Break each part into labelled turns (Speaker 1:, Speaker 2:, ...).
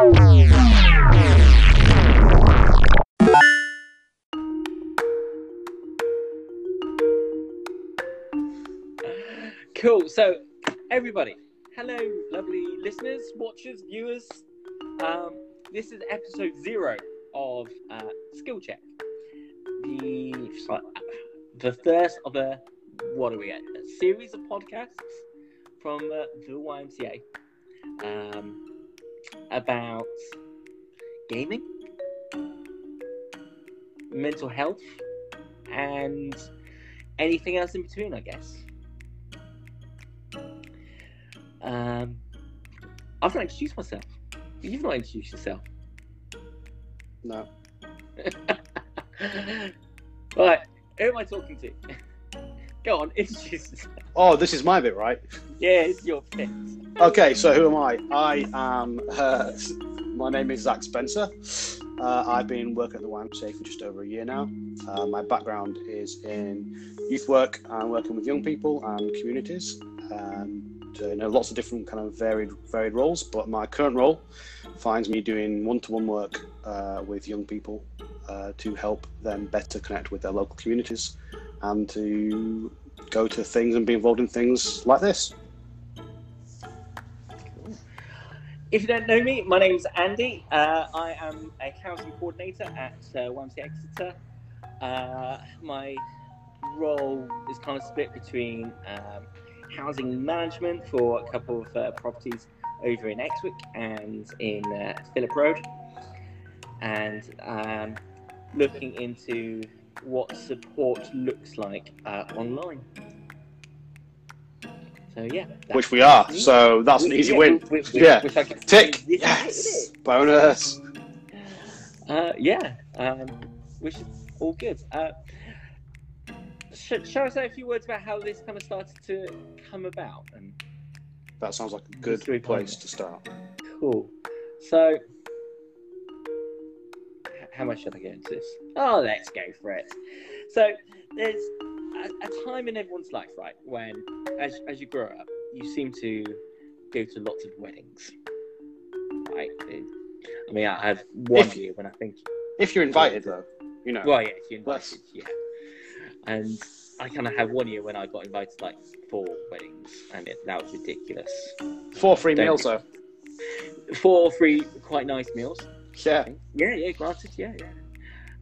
Speaker 1: Cool. So, everybody, hello, lovely listeners, watchers, viewers. Um, this is episode zero of uh, Skill Check. The the first of a what are we at? A series of podcasts from uh, the YMCA um, about gaming, mental health, and anything else in between, I guess. Um, I've not introduced myself. You've not introduced yourself.
Speaker 2: No.
Speaker 1: right, who am I talking to? Go on, introduce yourself.
Speaker 2: Oh, this is my bit, right?
Speaker 1: Yeah, it's your bit.
Speaker 2: Okay, so who am I? I am. Uh, my name is Zach Spencer. Uh, I've been working at the YMCA for just over a year now. Uh, my background is in youth work and working with young people and communities. And uh, you know, lots of different kind of varied varied roles. But my current role finds me doing one-to-one work uh, with young people uh, to help them better connect with their local communities and to go to things and be involved in things like this.
Speaker 1: If you don't know me, my name's Andy. Uh, I am a housing coordinator at uh, YMCA Exeter. Uh, my role is kind of split between um, housing management for a couple of uh, properties over in Exwick and in uh, Phillip Road, and um, looking into what support looks like uh, online. So yeah,
Speaker 2: Which we are,
Speaker 1: me.
Speaker 2: so that's an easy
Speaker 1: yeah,
Speaker 2: win.
Speaker 1: we- we-
Speaker 2: Yeah.
Speaker 1: I
Speaker 2: Tick. Yes. Bonus.
Speaker 1: Uh, yeah, um, which is all good. Uh, sh- shall I say a few words about how this kind of started to come about? And
Speaker 2: That sounds like a good place
Speaker 1: point.
Speaker 2: to start.
Speaker 1: cool. So, how much should I get into this? Oh, let's go for it. So, there's a, a time in everyone's life, right, when as as you grow up, you seem to go to lots of weddings, right? I mean, I had one
Speaker 2: If-
Speaker 1: year when I think
Speaker 2: If you're invited, though, you know.
Speaker 1: Well, yeah, if you're invited, yeah. And I kind of had one year when I got invited to like four weddings, and it, that was ridiculous.
Speaker 2: Four free
Speaker 1: Don't
Speaker 2: meals, though.
Speaker 1: Four free, quite nice meals.
Speaker 2: Yeah.
Speaker 1: Yeah, yeah, granted, yeah, yeah.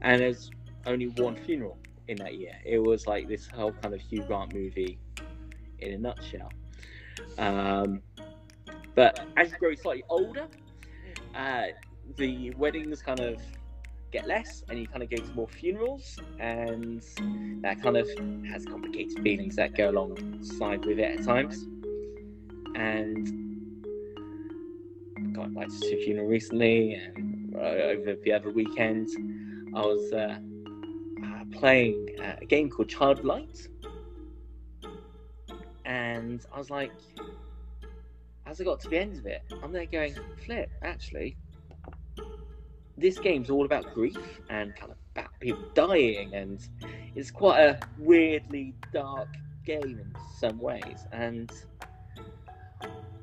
Speaker 1: And there's only one funeral in that year. It was like this whole kind of Hugh Grant movie in a nutshell. Um, but as you grow slightly older, uh, the weddings kind of get less, and you kind of go to more funerals, and that kind of has complicated feelings that go alongside with it at times. And got invited to a funeral recently, and uh, over the other weekend, I was uh, playing uh, a game called Child Light, and I was like, as I got to the end of it, I'm there going, flip, actually, this game's all about grief and kind of about people dying, and it's quite a weirdly dark game in some ways. And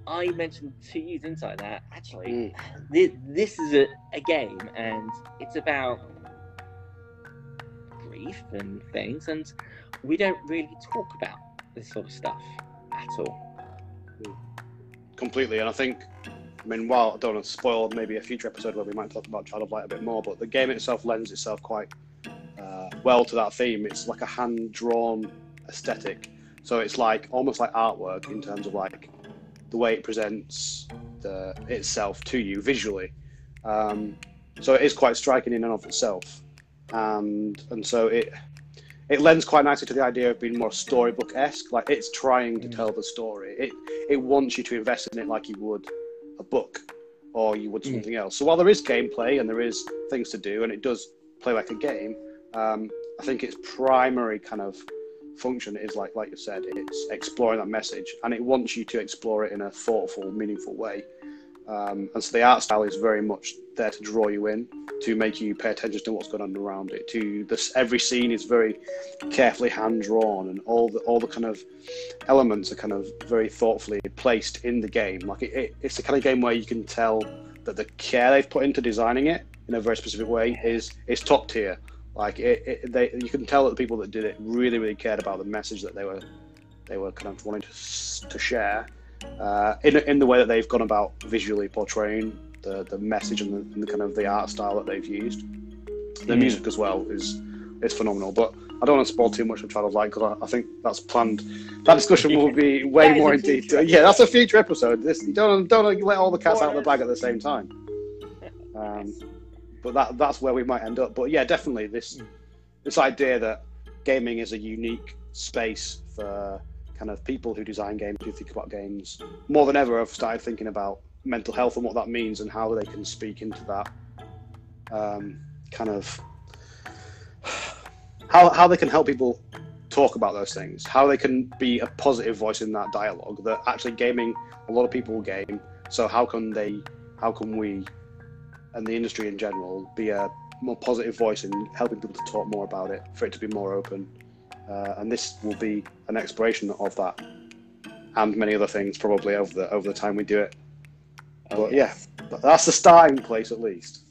Speaker 1: I mentioned to you, didn't I, that actually
Speaker 2: Mm.
Speaker 1: this, this is a, a game and it's about grief and things, and we don't really talk about this sort of stuff at all.
Speaker 2: completely. And I think, I mean, while I don't want to spoil maybe a future episode where we might talk about Child of Light a bit more, but the game itself lends itself quite uh, well to that theme. It's like a hand drawn aesthetic. So it's like almost like artwork in terms of like the way it presents the, itself to you visually. Um, so it is quite striking in and of itself. And, and so it, it lends quite nicely to the idea of being more storybook esque. Like it's trying to
Speaker 1: Mm.
Speaker 2: tell the story. It it wants you to invest in it like you would a book or you would
Speaker 1: Mm.
Speaker 2: something else. So while there is gameplay and there is things to do and it does play like a game, um, I think its primary kind of function is like like you said, it's exploring that message and it wants you to explore it in a thoughtful, meaningful way. Um, and so the art style is very much there to draw you in, to make you pay attention to what's going on around it. To this, every scene is very carefully hand drawn, and all the all the kind of elements are kind of very thoughtfully placed in the game. Like it, it, it's the kind of game where you can tell that the care they've put into designing it in a very specific way is is top tier. Like it, it they, you can tell that the people that did it really, really cared about the message that they were they were kind of wanting to, to share uh, in in the way that they've gone about visually portraying the, the message and the, and the kind of the art style that they've used. The
Speaker 1: Mm.
Speaker 2: music as well is is phenomenal, but I don't want to spoil too much of Child of Light because I, I think that's planned. That discussion will be way more in detail. Yeah, that's a future episode. This you don't don't let all the cats out of the bag at the same time. Um, but that that's where we might end up. But yeah, definitely this this idea that gaming is a unique space for kind of people who design games who think about games more than ever. I've started thinking about mental health and what that means and how they can speak into that um, kind of how how they can help people talk about those things, how they can be a positive voice in that dialogue. That actually gaming, a lot of people game. So how can they, how can we, and the industry in general, be a more positive voice in helping people to talk more about it, for it to be more open. Uh, and this will be an exploration of that, and many other things probably over the over the time we do it.
Speaker 1: Oh,
Speaker 2: But yeah, but that's the starting place at least.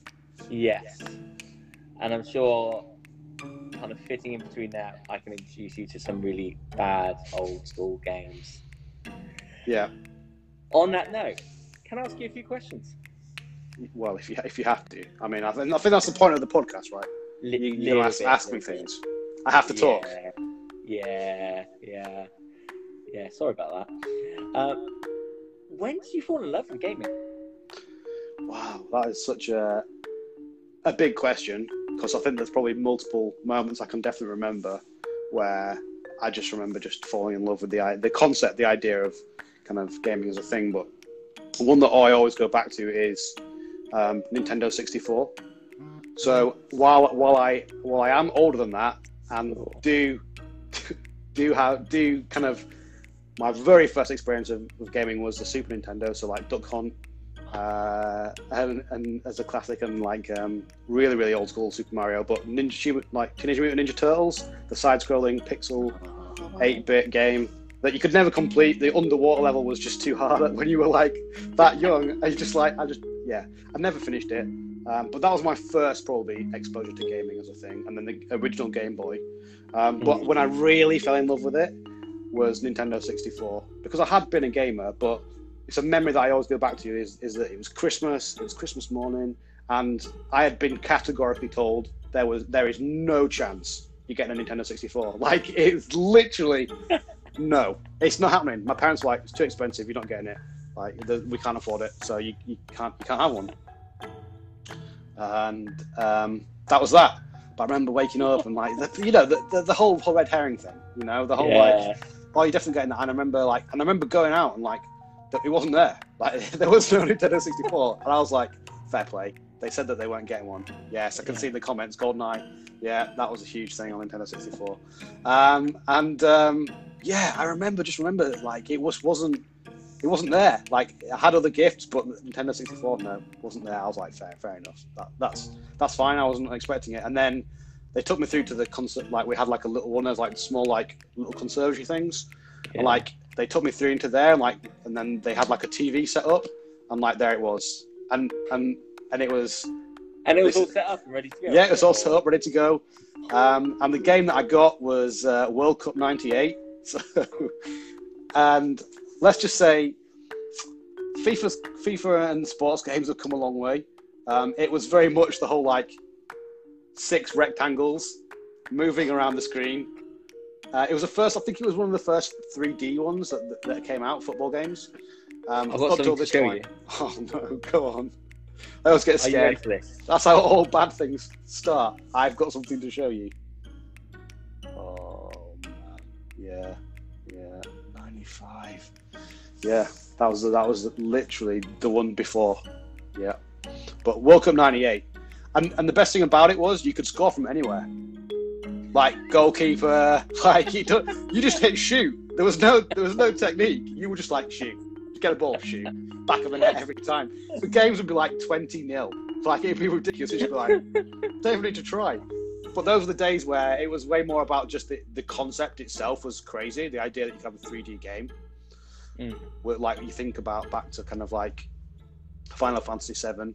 Speaker 1: Yes. And I'm sure, kind of fitting in between that, I can introduce you to some really bad old school games.
Speaker 2: Yeah.
Speaker 1: On that note, can I ask you a few questions?
Speaker 2: Well, if you if you have to, I mean, I think, I think that's the point of the podcast, right? You, you ask,
Speaker 1: bit,
Speaker 2: ask me
Speaker 1: things. bit.
Speaker 2: I have to talk.
Speaker 1: Yeah, yeah, yeah, yeah. Sorry about that. Um, when did you fall in love with gaming?
Speaker 2: Wow, that is such a a big question because I think there's probably multiple moments I can definitely remember where I just remember just falling in love with the the concept, the idea of kind of gaming as a thing. But one that I always go back to is um, Nintendo 64. So while while I while I am older than that and do do have do kind of my very first experience of, of gaming was the Super Nintendo, so like Duck Hunt, uh, and, and as a classic and like um, really really old school Super Mario, but Ninja like Teenage Mutant Ninja Turtles, the side-scrolling pixel 8-bit game that you could never complete. The underwater level was just too hard when you were like that young. I just like I just yeah, I never finished it. Um, but that was my first probably exposure to gaming as a thing, and then the original Game Boy. Um, but when I really fell in love with it was Nintendo 64 because I had been a gamer, but it's a memory that I always go back to is, is that it was Christmas, it was Christmas morning, and I had been categorically told there was there is no chance you're getting a Nintendo 64. Like it's literally no, it's not happening. My parents were like it's too expensive, you're not getting it. Like the, we can't afford it, so you, you can't you can't have one. And um, that was that. But I remember waking up and like the, you know the, the, the whole whole red herring thing, you know the whole like oh, you're definitely getting that. And I remember like, and I remember going out and like, that it wasn't there. Like, there was no Nintendo 64, and I was like, fair play. They said that they weren't getting one. Yes, I can
Speaker 1: Yeah.
Speaker 2: see in the comments. GoldenEye, yeah, that was a huge thing on Nintendo 64. Um, and um, yeah, I remember, just remember, like, it was wasn't. It wasn't there. Like I had other gifts, but Nintendo 64 no wasn't there. I was like, fair, fair enough. That, that's that's fine. I wasn't expecting it. And then they took me through to the concert. Like we had like a little one of like small like little conservatory things.
Speaker 1: Yeah.
Speaker 2: And like they took me through into there, and like, and then they had like a TV set up, and like there it was, and and and it was
Speaker 1: and it was
Speaker 2: this-
Speaker 1: all set up and ready to go.
Speaker 2: yeah, it was all set up, ready to go. Um, and the game that I got was uh, World Cup '98. So, and let's just say, FIFA, FIFA, and sports games have come a long way. Um, it was very much the whole like six rectangles moving around the screen. Uh, it was the first. I think it was one of the first 3D ones that, that, came out. Football games. Um,
Speaker 1: I've got something to show
Speaker 2: point- Oh no! Go on. I always get
Speaker 1: you
Speaker 2: scared. That's how all bad things start. I've got something to show you. Oh man, yeah, yeah, ninety-five. Yeah, that was that was literally the one before. Yeah, but World Cup '98, and and the best thing about it was you could score from anywhere, like goalkeeper. Like you, you just hit shoot. There was no there was no technique. You would just like shoot, just get a ball, shoot, back of the net every time. The games would be like twenty 0 Like it'd be ridiculous. You'd be like, don't need to try. But those were the days where it was way more about just the, the concept itself was crazy. The idea that you could have a 3D game.
Speaker 1: Mm.
Speaker 2: Where, like you think about back to kind of like Final Fantasy VII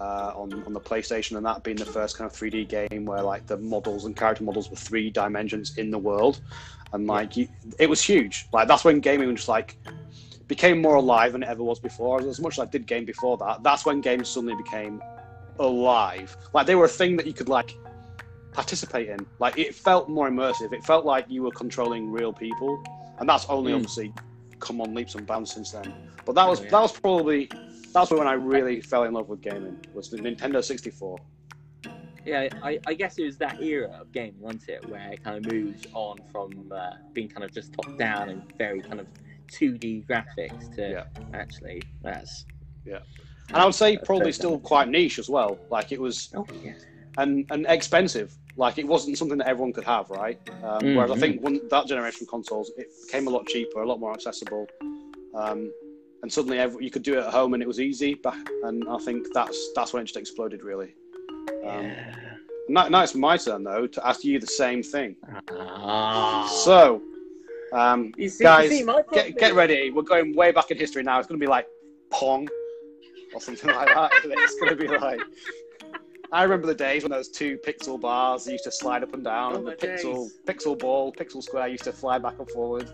Speaker 2: uh, on on the PlayStation, and that being the first kind of 3D game where like the models and character models were three dimensions in the world, and like you, it was huge. Like that's when gaming just like became more alive than it ever was before. As much as I did game before that, that's when games suddenly became alive. Like they were a thing that you could like participate in. Like it felt more immersive. It felt like you were controlling real people, and that's only
Speaker 1: Mm.
Speaker 2: obviously come on leaps and bounds since then. But that was
Speaker 1: Oh, yeah.
Speaker 2: that was probably that's when I really fell in love with gaming. Was the Nintendo 64.
Speaker 1: Yeah, I, I guess it was that era of gaming, wasn't it, where it kind of moved on from uh, being kind of just top down and very kind of 2D graphics to
Speaker 2: Yeah.
Speaker 1: actually that's yeah.
Speaker 2: And I would say probably still quite niche as well. Like it was
Speaker 1: oh yeah
Speaker 2: and and expensive. Like it wasn't something that everyone could have, right? Um, Whereas I
Speaker 1: Mhm.
Speaker 2: think when that generation of consoles, it became a lot cheaper, a lot more accessible, um, and suddenly every, you could do it at home and it was easy. Back, and I think that's that's when it just exploded, really. Um,
Speaker 1: yeah.
Speaker 2: now, now it's my turn though to ask you the same thing.
Speaker 1: Ah.
Speaker 2: So, um,
Speaker 1: you see,
Speaker 2: guys,
Speaker 1: you see, my
Speaker 2: get get ready. We're going way back in history now. It's going to be like Pong or something like that. It's going to be like. I remember the days when those two pixel bars used to slide up and down,
Speaker 1: Oh,
Speaker 2: and the pixel
Speaker 1: days.
Speaker 2: pixel ball, pixel square used to fly back and forward.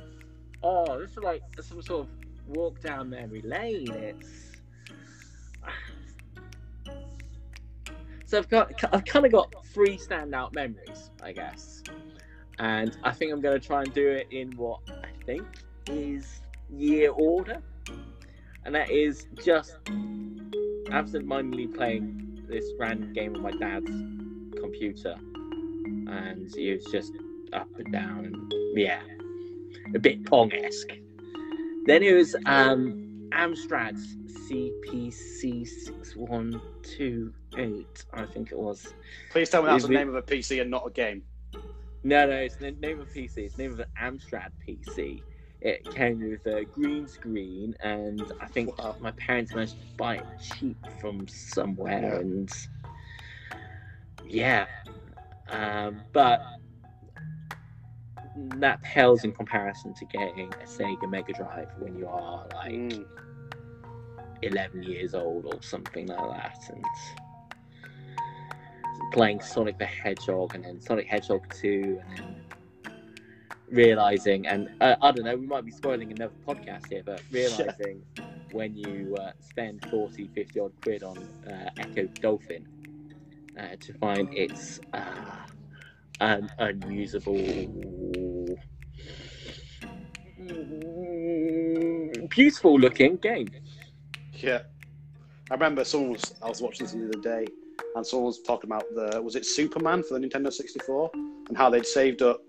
Speaker 1: Oh, this is like some sort of walk down memory lane. It's so I've got I've kind of got three standout memories, I guess, and I think I'm going to try and do it in what I think is year order, and that is just absent-mindedly playing this random game on my dad's computer, and he was just up and down, and yeah, a bit Pong-esque. Then it was um, Amstrad's CPC6128, I think it was.
Speaker 2: Please tell me that's the name of a PC and not a game.
Speaker 1: No, no, it's the name of a PC. It's the name of an Amstrad PC. It came with a green screen, and I think my parents managed to buy it cheap from somewhere. And yeah, um, but that pales in comparison to getting a Sega Mega Drive when you are like
Speaker 2: Mm.
Speaker 1: 11 years old or something like that and playing Sonic the Hedgehog and then Sonic Hedgehog 2 and then realizing and uh, I don't know we might be spoiling another podcast here but realizing when you uh, spend 40 50 odd quid on uh, Ecco Dolphin uh, to find it's uh, an unusable beautiful looking game
Speaker 2: Yeah, I remember someone was. I was watching this the other day, and someone was talking about the was it Superman for the Nintendo 64 and how they'd saved up.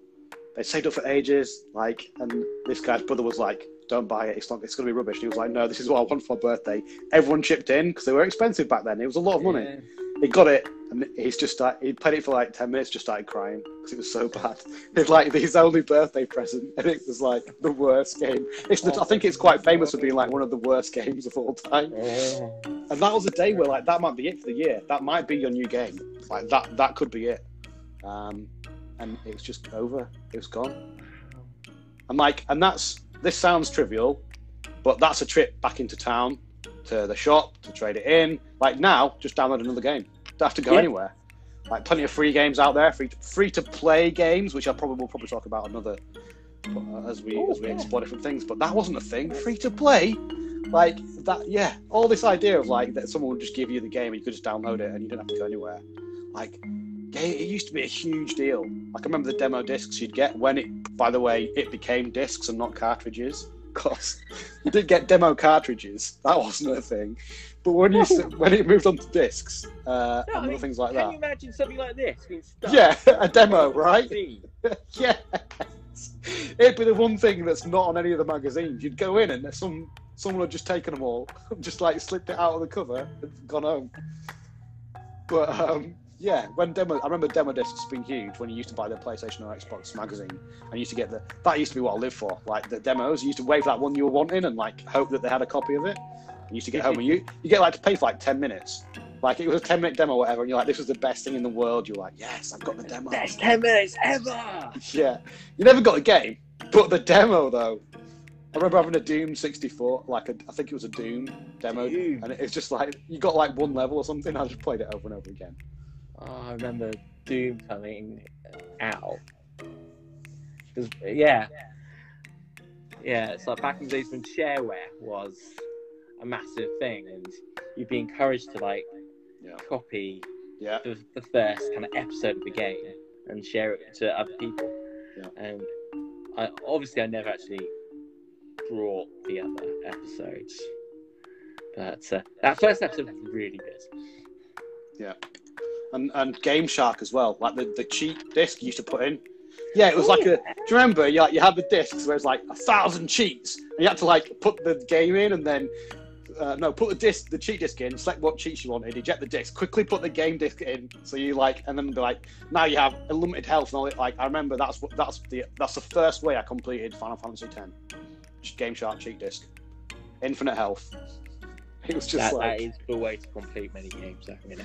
Speaker 2: They saved up for ages, like, and this guy's brother was like, "Don't buy it. It's not. It's going to be rubbish." And he was like, "No, this is what I want for my birthday." Everyone chipped in because they were expensive back then. It was a lot of money.
Speaker 1: Yeah.
Speaker 2: He got it, and he's just start, he played it for like ten minutes, just started crying because it was so bad. It's like his only birthday present, and it was like the worst game. It's the, I think it's quite famous for being like one of the worst games of all time.
Speaker 1: Oh.
Speaker 2: And that was a day where like that might be it for the year. That might be your new game. Like that that could be it. Um, and it was just over. It was gone. And like, and that's this sounds trivial, but that's a trip back into town to the shop to trade it in. Like now, just download another game. Don't have to go
Speaker 1: Yeah.
Speaker 2: anywhere. Like plenty of free games out there, free to, free to play games, which I probably will probably talk about another uh, as we
Speaker 1: Oh,
Speaker 2: as we
Speaker 1: yeah.
Speaker 2: explore different things. But that wasn't a thing. Free to play, like that. Yeah, all this idea of like that someone would just give you the game and you could just download it and you didn't have to go anywhere. Like it used to be a huge deal. Like I remember the demo discs you'd get when it. By the way, it became discs and not cartridges. Because you did get demo cartridges. That wasn't a thing. But when you when it moved on to discs uh,
Speaker 1: No, I
Speaker 2: and other
Speaker 1: mean,
Speaker 2: things like
Speaker 1: Can
Speaker 2: that, Can
Speaker 1: you imagine something like this
Speaker 2: yeah, a demo, right? Yes. It'd be the one thing that's not on any of the magazines. You'd go in and there's some someone had just taken them all, just like slipped it out of the cover and gone home. But um, yeah, when demo, I remember demo discs being huge when you used to buy the PlayStation or Xbox magazine, and used to get the that used to be what I lived for. Like the demos, you used to wave that one you were wanting and like hope that they had a copy of it. And you used to get home and you you get like to pay for like ten minutes. Like it was a ten minute demo or whatever, and you're like, this was the best thing in the world. You're like, yes, I've got the demo.
Speaker 1: Best 10 minutes ever!
Speaker 2: Yeah, you never got the game, but the demo though. I remember having a Doom 64, like a, I think it was a Doom demo, and it's just like you got like one level or something. I just played it over and over again.
Speaker 1: Oh, I remember Doom coming out. Cause, yeah. Yeah, it's like back in the days when shareware was a massive thing and you'd be encouraged to like
Speaker 2: Yeah.
Speaker 1: copy
Speaker 2: Yeah,
Speaker 1: the, the first kind of episode of the game and share it to other people.
Speaker 2: Yeah.
Speaker 1: And I obviously I never actually brought the other episodes. But uh, that first episode was really good.
Speaker 2: And and Game Shark as well, like the, the cheat disc you used to put in. Yeah, it was like a. Do you remember? You like you had the discs where it's like a thousand cheats, and you had to like put the game in and then. Uh, no, put the disc, the cheat disc in, select what cheats you wanted, eject the disc, quickly put the game disc in, so you like, and then be like, now you have unlimited health and all it. Like, I remember that's what that's the that's the first way I completed Final Fantasy X. Game Shark cheat disc, infinite health. It was just
Speaker 1: That,
Speaker 2: like,
Speaker 1: that is the way to complete many games, I mean.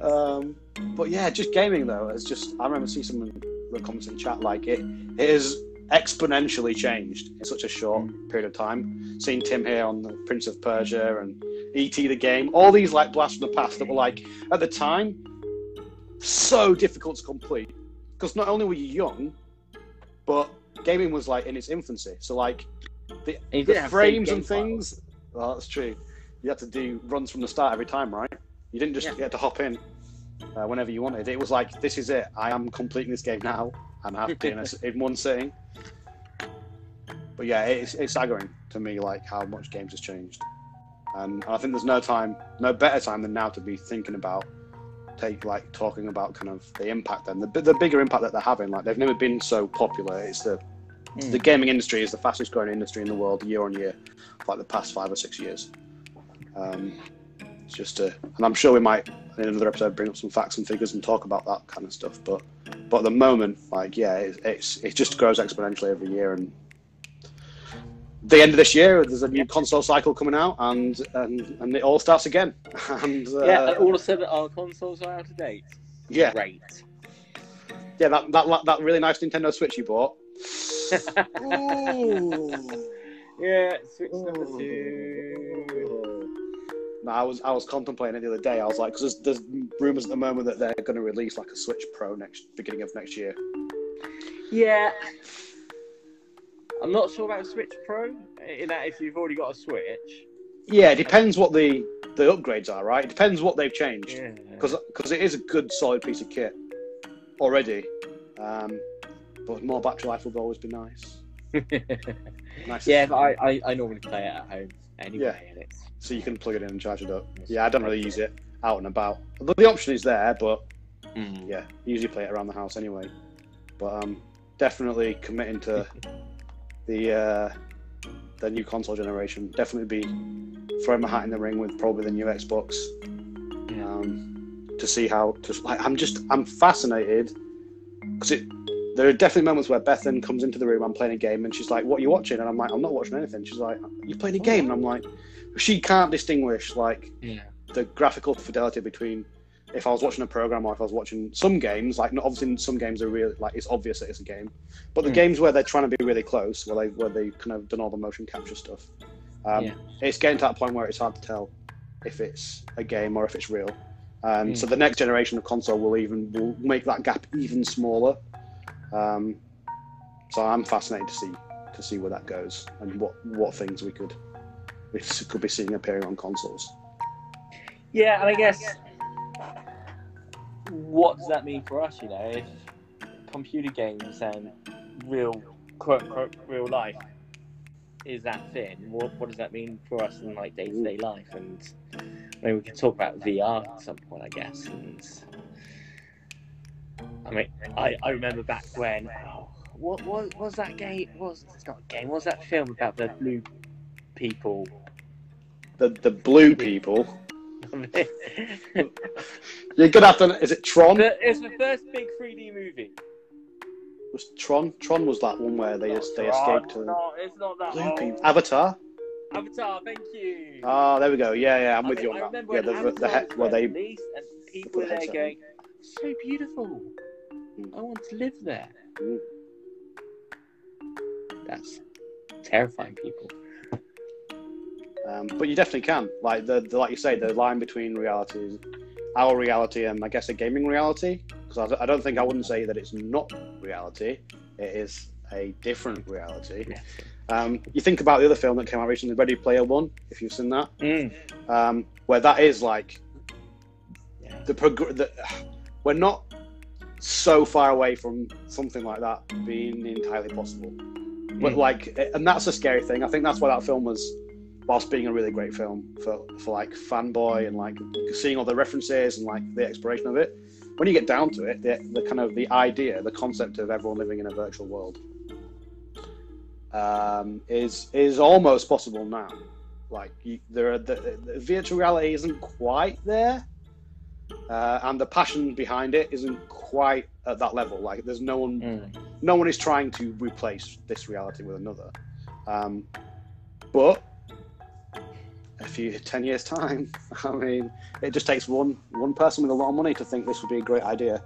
Speaker 2: um, but yeah, just gaming though. It's just I remember seeing someone the comments in chat like it, it has exponentially changed in such a short period of time. Seeing Tim here on the Prince of Persia and ET the game, all these like blasts from the past that were like at the time so difficult to complete because not only were you young, but gaming was like in its infancy. So like the, the frames and things. Well, that's true. You had to do runs from the start every time, right? You didn't just
Speaker 1: Yeah.
Speaker 2: get to hop in uh, whenever you wanted. It was like, this is it. I am completing this game now, and I have to be in, a, in one sitting. But yeah, it's, it's staggering to me, like how much games has changed. And I think there's no time, no better time than now to be thinking about, take like talking about kind of the impact and the, the bigger impact that they're having. Like they've never been so popular. It's the
Speaker 1: Mm.
Speaker 2: the gaming industry is the fastest growing industry in the world year on year for like the past five or six years. Um, it's just a, and I'm sure we might in another episode bring up some facts and figures and talk about that kind of stuff. But but at the moment, like yeah, it, it's it just grows exponentially every year. And the end of this year, there's a new console cycle coming out, and and, and it all starts again. And uh,
Speaker 1: yeah, and all of a sudden our consoles are out of date.
Speaker 2: yeah,
Speaker 1: Great.
Speaker 2: yeah, that, that that really nice Nintendo Switch you bought. Ooh.
Speaker 1: yeah, Switch number two.
Speaker 2: No, I was I was contemplating it the other day. I was like, because there's, there's rumors at the moment that they're going to release like a Switch Pro next beginning of next year.
Speaker 1: Yeah. I'm not sure about Switch Pro, in that if you've already got a Switch.
Speaker 2: Yeah, it depends what the the upgrades are, right? It depends what they've changed
Speaker 1: Yeah.
Speaker 2: because it is a good solid piece of kit already. Um, but more battery life would always be nice. Nice.
Speaker 1: yeah, but I, I, I normally play it at home anyway, and it's
Speaker 2: so you can plug it in and charge it up. Yeah, I don't really use it out and about. The, the option is there, but
Speaker 1: mm.
Speaker 2: yeah, usually play it around the house anyway. But um, definitely committing to the uh, the new console generation. Definitely be throwing my hat in the ring with probably the new Xbox
Speaker 1: Yeah.
Speaker 2: um, to see how. To, like, I'm just I'm fascinated because it. There are definitely moments where Bethan comes into the room. I'm playing a game, and she's like, "What are you watching?" And I'm like, "I'm not watching anything." She's like, "You're playing a game," and I'm like, "She can't distinguish like
Speaker 1: yeah.
Speaker 2: the graphical fidelity between if I was watching a program or if I was watching some games, like not obviously some games are really like it's obvious that it's a game, but the
Speaker 1: Mm.
Speaker 2: games where they're trying to be really close, where they where they kind of done all the motion capture stuff, um,
Speaker 1: Yeah.
Speaker 2: it's getting to that point where it's hard to tell if it's a game or if it's real. And
Speaker 1: Mm.
Speaker 2: so the next generation of console will even will make that gap even smaller. Um, so I'm fascinated to see to see where that goes and what what things we could we could be seeing appearing on consoles.
Speaker 1: Yeah, and I guess what does that mean for us? You know, if computer games and real quote unquote real life is that thin, what, what does that mean for us in like day to day life? And I mean, we could talk about VR at some point, I guess. And I mean, I, I remember back when. Oh, what was was that game? Was it's not a game? What was that film about the blue people?
Speaker 2: The the blue people. You're gonna have to. Is it Tron?
Speaker 1: The- it's the first big 3D movie.
Speaker 2: Was Tron? Tron was that one where they
Speaker 1: Not
Speaker 2: they escaped to
Speaker 1: No, it's not that.
Speaker 2: blue
Speaker 1: old.
Speaker 2: people. Avatar.
Speaker 1: Avatar, thank you.
Speaker 2: Ah, there we go. Yeah, yeah, I'm with
Speaker 1: mean,
Speaker 2: you
Speaker 1: I
Speaker 2: on that. Yeah, the the, the he- where they
Speaker 1: released and people were there going, so beautiful.
Speaker 2: Mm.
Speaker 1: I want to live there.
Speaker 2: Mm.
Speaker 1: That's terrifying people.
Speaker 2: Um, but you definitely can. Like the, the like you say, the line between reality, our reality, and I guess a gaming reality. Because I, I don't think I wouldn't say that it's not reality. It is a different reality.
Speaker 1: Yeah.
Speaker 2: Um, you think about the other film that came out recently, Ready Player One, if you've seen that,
Speaker 1: Mm.
Speaker 2: um, where that is like
Speaker 1: Yeah.
Speaker 2: the, prog- the we're not so far away from something like that being entirely possible. But
Speaker 1: Mm.
Speaker 2: like, and that's a scary thing. I think that's why that film was, whilst being a really great film for for like fanboy and like seeing all the references and like the exploration of it. When you get down to it, the, the kind of the idea, the concept of everyone living in a virtual world, um, is is almost possible now. Like you, there are the, the virtual reality isn't quite there, uh, and the passion behind it isn't quite at that level. Like there's no one
Speaker 1: Mm.
Speaker 2: no one is trying to replace this reality with another. Um, but if you ten years time, I mean, it just takes one one person with a lot of money to think this would be a great idea.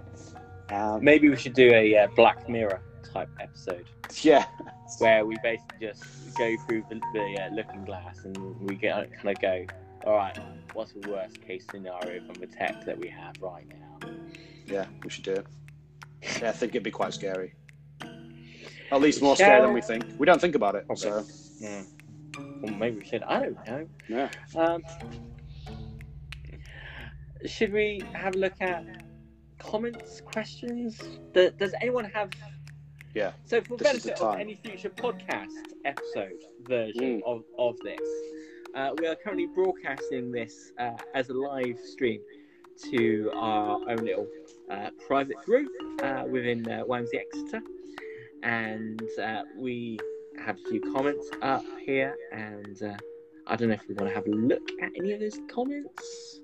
Speaker 2: Um,
Speaker 1: Maybe we should do a uh, Black Mirror type episode
Speaker 2: yeah,
Speaker 1: where we basically just go through the, the uh, looking glass and we get kind of go, all right, what's the worst case scenario from the tech that we have right now?
Speaker 2: yeah, we should do it. Yeah, I think it'd be quite scary. At least more scary than we think. We don't think about it.
Speaker 1: Probably.
Speaker 2: So
Speaker 1: Mm. Well, maybe we should. I don't know.
Speaker 2: yeah,
Speaker 1: Um, should we have a look at comments, questions? Does, does anyone have?
Speaker 2: Yeah,
Speaker 1: So for
Speaker 2: this is the
Speaker 1: benefit of any future podcast episode version
Speaker 2: Mm.
Speaker 1: of, of this, uh, we are currently broadcasting this uh, as a live stream to our own little uh, private group uh, within uh, Wamsey Exeter, and uh, we have a few comments up here, and uh, I don't know if we want to have a look at any of those comments.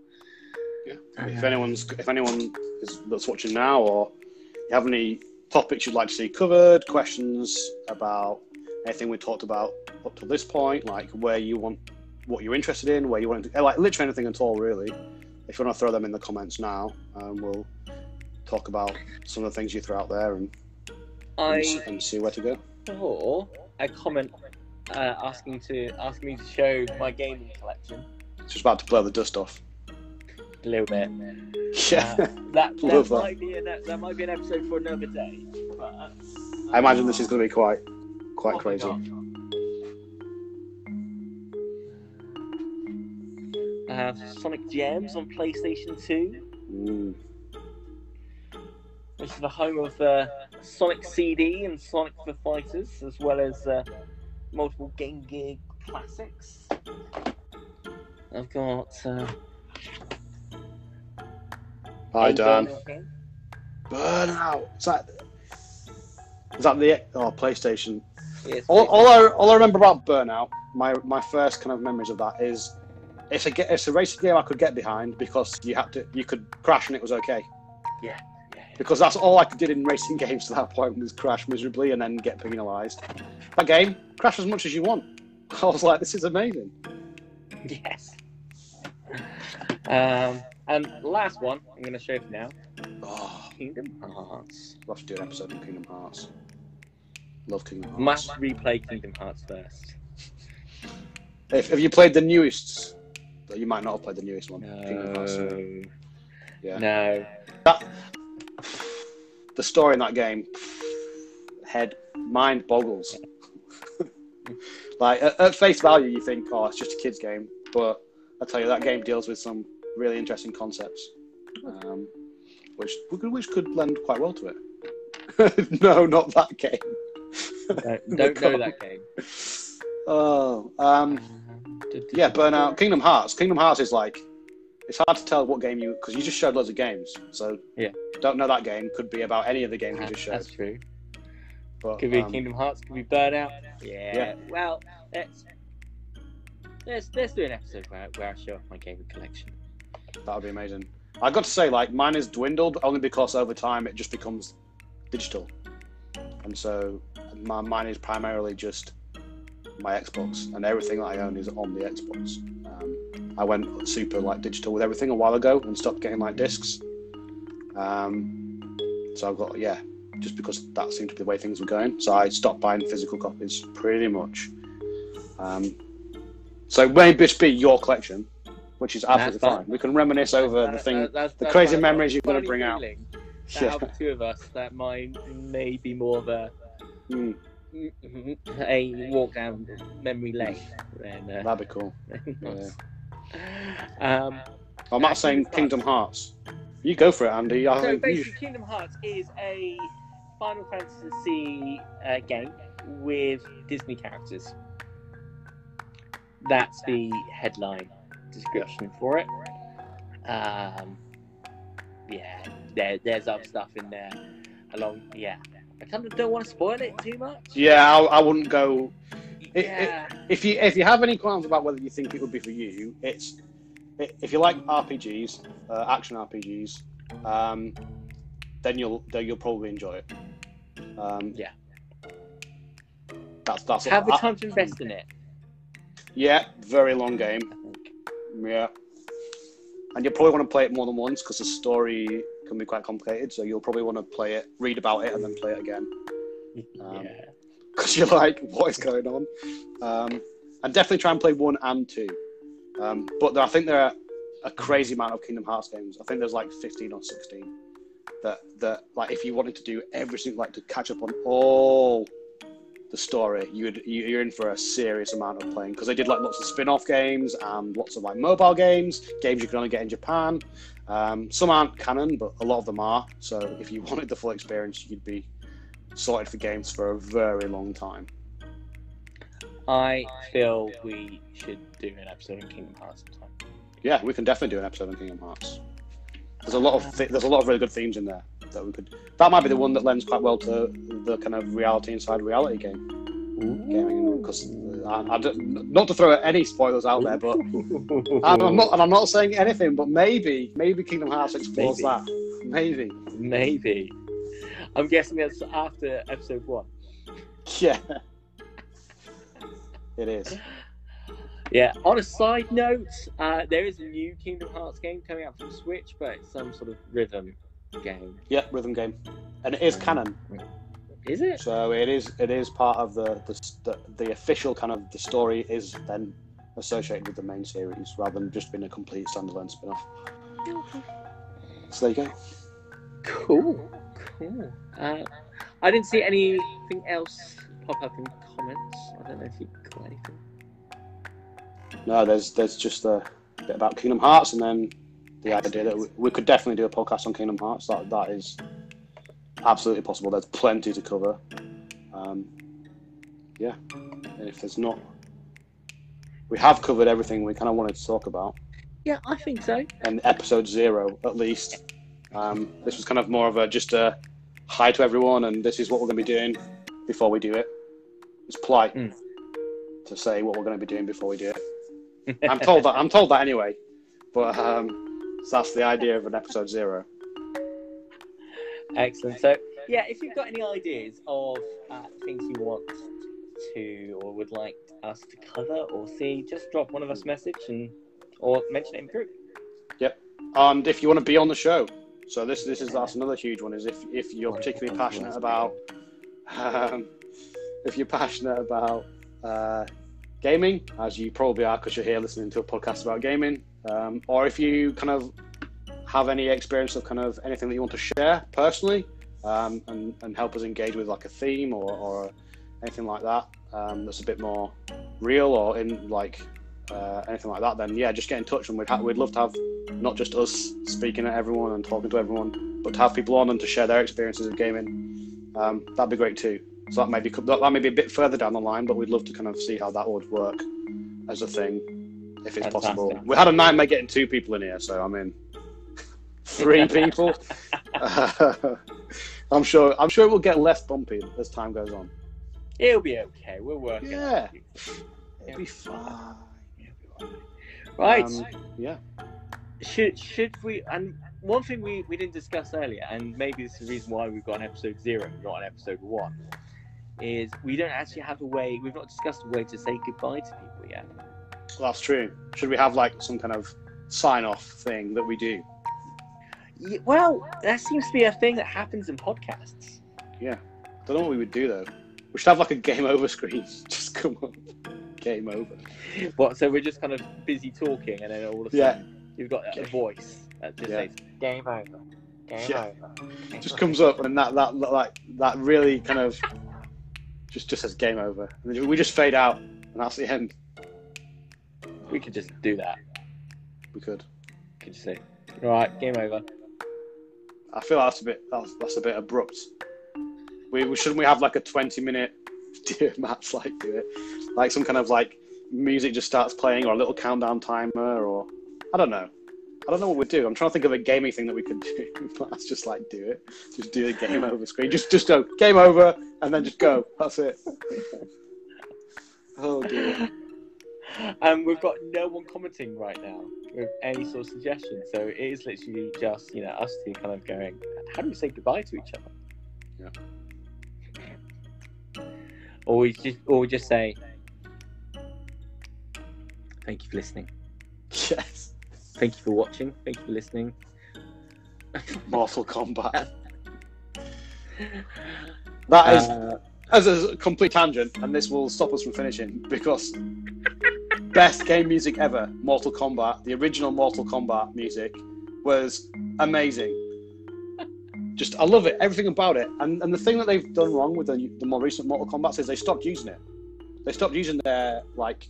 Speaker 2: yeah. If anyone's if anyone is that's watching now, or you have any topics you'd like to see covered, questions about anything we talked about up to this point, like where you want what you're interested in, where you want to like literally anything at all, really. If you want to throw them in the comments now, um, we'll talk about some of the things you throw out there and, and,
Speaker 1: I
Speaker 2: and see where to go.
Speaker 1: saw a comment uh, asking to asking me to show my gaming collection
Speaker 2: Just about to blow the dust off.
Speaker 1: a little bit.
Speaker 2: Yeah,
Speaker 1: Uh, that that
Speaker 2: that.
Speaker 1: might be an, that might be an episode for another day. But, uh,
Speaker 2: I imagine this is going to be quite quite
Speaker 1: oh
Speaker 2: crazy.
Speaker 1: Uh, Sonic Gems on PlayStation 2,
Speaker 2: Mm.
Speaker 1: which is the home of uh, Sonic CD and Sonic the Fighters, as well as uh, multiple Game Gear classics. I've got. Uh,
Speaker 2: Hi Dan.
Speaker 1: Burnout.
Speaker 2: Burnout. Is that is that the oh PlayStation?
Speaker 1: Yes,
Speaker 2: All, all I all I remember about Burnout, my my first kind of memories of that is it's a it's a racing game I could get behind because you had to you could crash and it was okay.
Speaker 1: Yeah, yeah.
Speaker 2: Because that's all I did in racing games to that point was crash miserably and then get penalised. That game, crash as much as you want. I was like, this is amazing.
Speaker 1: Yes. Um, and last one I'm going to show you now
Speaker 2: Oh,
Speaker 1: Kingdom Hearts.
Speaker 2: we'll have to do an episode on Kingdom Hearts. Love Kingdom Hearts.
Speaker 1: Must replay Kingdom Hearts first.
Speaker 2: If, have you played the newest? You might not have played the newest one.
Speaker 1: No.
Speaker 2: Yeah.
Speaker 1: No.
Speaker 2: That the story in that game, head mind boggles. like at, at face value, you think, oh, it's just a kids' game, but I tell you, that game deals with some really interesting concepts, um, which which could lend quite well to it. no, not that game.
Speaker 1: Don't, don't know that game.
Speaker 2: Oh, um, yeah, Burnout, Kingdom Hearts. Kingdom Hearts is like it's hard to tell what game you because you just showed loads of games. So
Speaker 1: Yeah.
Speaker 2: don't know that game. Could be about any of the games you just showed.
Speaker 1: That's true.
Speaker 2: But,
Speaker 1: Could be
Speaker 2: um,
Speaker 1: Kingdom Hearts. Could be Burnout. Yeah.
Speaker 2: Yeah.
Speaker 1: Well, let's let's let's do an episode where, where I show off my gaming collection.
Speaker 2: That would be amazing. I got to say, like, mine is dwindled only because over time it just becomes digital, and so my mine is primarily just my Xbox, and everything that I own is on the Xbox. Um, I went super like digital with everything a while ago and stopped getting like discs. Um, so I've got yeah, just because that seemed to be the way things were going. So I stopped buying physical copies pretty much Um, so maybe just be your collection, which is absolutely fine. We can reminisce over the thing,
Speaker 1: that- that's-
Speaker 2: the
Speaker 1: that's
Speaker 2: crazy memories you're going to bring out.
Speaker 1: that
Speaker 2: Yeah.
Speaker 1: out of the two of us, that mine may be more of a
Speaker 2: Mm,
Speaker 1: a walk down memory lane than. Uh,
Speaker 2: that'd be cool.
Speaker 1: than um,
Speaker 2: I'm not saying Kingdom Hearts. You go for it, Andy. I
Speaker 1: so
Speaker 2: you-
Speaker 1: basically, Kingdom Hearts is a Final Fantasy uh, game with Disney characters. That's the headline description for it. Um, yeah, there, there's other stuff in there. Along, yeah, I kind of don't want to spoil it too much.
Speaker 2: yeah, I, I wouldn't go. It-
Speaker 1: yeah,
Speaker 2: If you if you have any qualms about whether you think it would be for you, it's i- if you like RPGs, uh, action RPGs, um, then you'll then you'll probably enjoy it. Um,
Speaker 1: Yeah.
Speaker 2: That's that's
Speaker 1: have the time to invest in it.
Speaker 2: Yeah, very long game. Yeah, and you'll probably want to play it more than once because the story can be quite complicated. So you'll probably want to play it, read about it, and then play it again Um,
Speaker 1: yeah.
Speaker 2: because you're like, what is going on? Um, and definitely try and play one and two. Um, but there, I think there are a crazy amount of Kingdom Hearts games. I think there's like 15 or 16 that that like if you wanted to do everything like to catch up on all the story, you would you- you're in for a serious amount of playing because they did like lots of spin-off games and lots of like mobile games, games you can only get in Japan. Um, some aren't canon, but a lot of them are. So if you wanted the full experience, you'd be sorted for games for a very long time.
Speaker 1: I feel we should do an episode on Kingdom Hearts sometime.
Speaker 2: Yeah, we can definitely do an episode on Kingdom Hearts. There's a lot of th- there's a lot of really good themes in there that we could. That might be the one that lends quite well to the kind of reality inside reality game gaming because I, I don't- not to throw any spoilers out there, but and I'm not and I'm not saying anything, but maybe maybe Kingdom Hearts explores
Speaker 1: Maybe.
Speaker 2: that. Maybe.
Speaker 1: Maybe. I'm guessing that's after episode one.
Speaker 2: Yeah. It is.
Speaker 1: Yeah. On a side note, uh, there is a new Kingdom Hearts game coming out for Switch, but it's some sort of rhythm game.
Speaker 2: Yeah, rhythm game, and it is canon.
Speaker 1: Is it?
Speaker 2: So it is it is part of the the, the the official kind of the story is then associated with the main series rather than just being a complete standalone spin-off. So there you go.
Speaker 1: Cool. Cool. Uh, I didn't see anything else pop up in comments. I don't know if you got anything.
Speaker 2: No, there's there's just a bit about Kingdom Hearts, and then the idea that we, we could definitely do a podcast on Kingdom Hearts. That that is absolutely possible. There's plenty to cover. Um, yeah, and if there's not, we have covered everything we kind of wanted to talk about.
Speaker 1: Yeah, I think so.
Speaker 2: and episode zero at least. Um, this was kind of more of a just a hi to everyone, and this is what we're going to be doing before we do it. It's polite
Speaker 1: Mm.
Speaker 2: to say what we're going to be doing before we do it. I'm told that. I'm told that anyway, but um, so that's the idea of an episode zero.
Speaker 1: Excellent. So, yeah, if you've got any ideas of uh, things you want to or would like us to cover or see, just drop one of us a message and or mention it in group. Yep.
Speaker 2: And if you want to be on the show, so this this is that's another huge one. Is if if you're particularly passionate about um, if you're passionate about uh, gaming, as you probably are because you're here listening to a podcast about gaming, um, or if you kind of have any experience of kind of anything that you want to share personally um, and, and help us engage with like a theme or, or anything like that um, that's a bit more real or in like uh, anything like that, then yeah, just get in touch and we'd, ha- we'd love to have not just us speaking at everyone and talking to everyone, but to have people on and to share their experiences of gaming. Um, that'd be great too. So that may be that, that may be a bit further down the line, but we'd love to kind of see how that would work as a thing, if it's
Speaker 1: Fantastic.
Speaker 2: possible. We had a nightmare getting two people in here, so I mean, three people. I'm sure. I'm sure it will get less bumpy as time goes on.
Speaker 1: It'll be okay. We'll work it
Speaker 2: Yeah.
Speaker 1: out.
Speaker 2: It'll be fine.
Speaker 1: Right.
Speaker 2: Um, yeah.
Speaker 1: should should we and one thing we, we didn't discuss earlier and maybe this is the reason why we've got an episode zero not an episode one is we don't actually have a way we've not discussed a way to say goodbye to people yet Well,
Speaker 2: That's true. Should we have like some kind of sign off thing that we do?
Speaker 1: Ye- well that seems to be a thing that happens in podcasts Yeah.
Speaker 2: Don't know what we would do though. We should have like a game over screen. Just come on. game over.
Speaker 1: What? So we're just kind of busy talking, and then all of a
Speaker 2: Yeah.
Speaker 1: sudden you've got a voice that just
Speaker 2: Yeah.
Speaker 1: says "Game over." Game
Speaker 2: Yeah.
Speaker 1: over. Game
Speaker 2: just
Speaker 1: over."
Speaker 2: comes up and that that like that really kind of just just says game over. And we just fade out and that's the end.
Speaker 1: We could just do that.
Speaker 2: We could.
Speaker 1: We could just say, "All right, game over."
Speaker 2: I feel that's a bit that's that's a bit abrupt. We, we shouldn't we have like a twenty minute dear Matt's like do it like some kind of like music just starts playing or a little countdown timer or I don't know. I don't know what we'd do. I'm trying to think of a gaming thing that we could do. Let's just like do it. Just do the game over screen. Just just go game over and then just go. That's it. Oh dear.
Speaker 1: And we've got no one commenting right now with any sort of suggestion. So it is literally just you know us two kind of going, "How do we say goodbye to each other?" Or we just, or we just say, "Thank you for listening.
Speaker 2: Yes.
Speaker 1: Thank you for watching. Thank you for listening."
Speaker 2: Mortal Kombat. That is
Speaker 1: Uh,
Speaker 2: as a complete tangent, and this will stop us from finishing because best game music ever, Mortal Kombat, the original Mortal Kombat music was amazing. Just I love it, everything about it. And and the thing that they've done wrong with the, the more recent Mortal Kombat is they stopped using it. They stopped using their like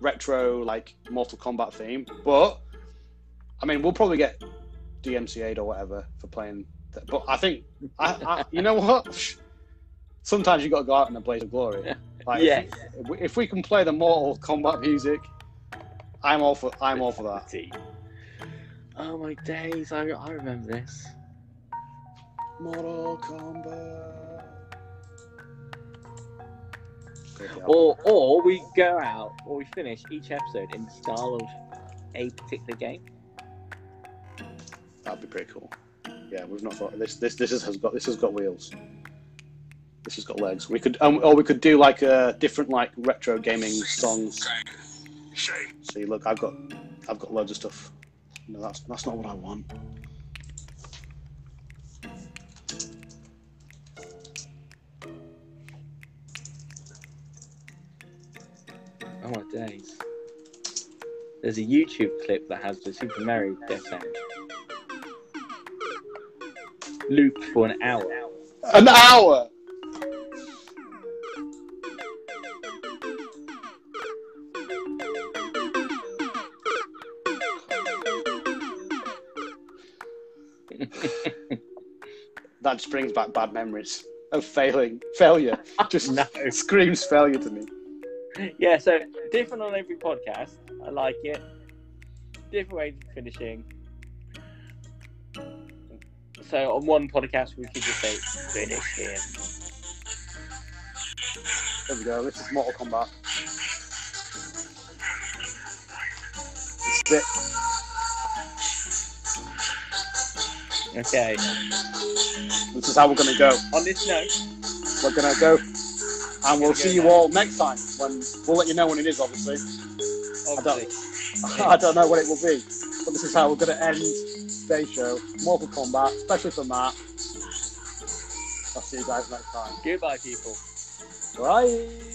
Speaker 2: retro like Mortal Kombat theme. But I mean, we'll probably get DMCA'd or whatever for playing. That. But I think I, I you know what. Sometimes you got to go out in a blaze of glory. Like,
Speaker 1: Yes.
Speaker 2: if, we, if we can play the Mortal Kombat music, I'm all for I'm all for that.
Speaker 1: Tea. Oh my days! I, I remember this.
Speaker 2: Mortal Kombat.
Speaker 1: Or or we go out or we finish each episode in the style of a particular game.
Speaker 2: That'd be pretty cool. Yeah, we've not thought this. This this has got this has got wheels. This has got legs. We could um, or we could do like a different like retro gaming songs. See, look, I've got I've got loads of stuff. No, that's that's not what I want.
Speaker 1: Oh my days! There's a YouTube clip that has the Super Mario death sound looped for an hour.
Speaker 2: An hour. that just brings back bad memories of failing, failure. Oh, just
Speaker 1: No.
Speaker 2: screams failure to me.
Speaker 1: Yeah, so different on every podcast. I like it. Different ways of finishing. So on one podcast we could just say finish him.
Speaker 2: There we go. This is Mortal Kombat.
Speaker 1: Okay.
Speaker 2: This is how we're going to go.
Speaker 1: On this note,
Speaker 2: We're going to go. And we'll see you
Speaker 1: now.
Speaker 2: all next time. When We'll let you know when it is, obviously.
Speaker 1: obviously,
Speaker 2: I don't know what it will be. But this is how we're going to end today's show. Mortal Kombat, especially for Matt. I'll see you guys next time.
Speaker 1: goodbye, people.
Speaker 2: Bye.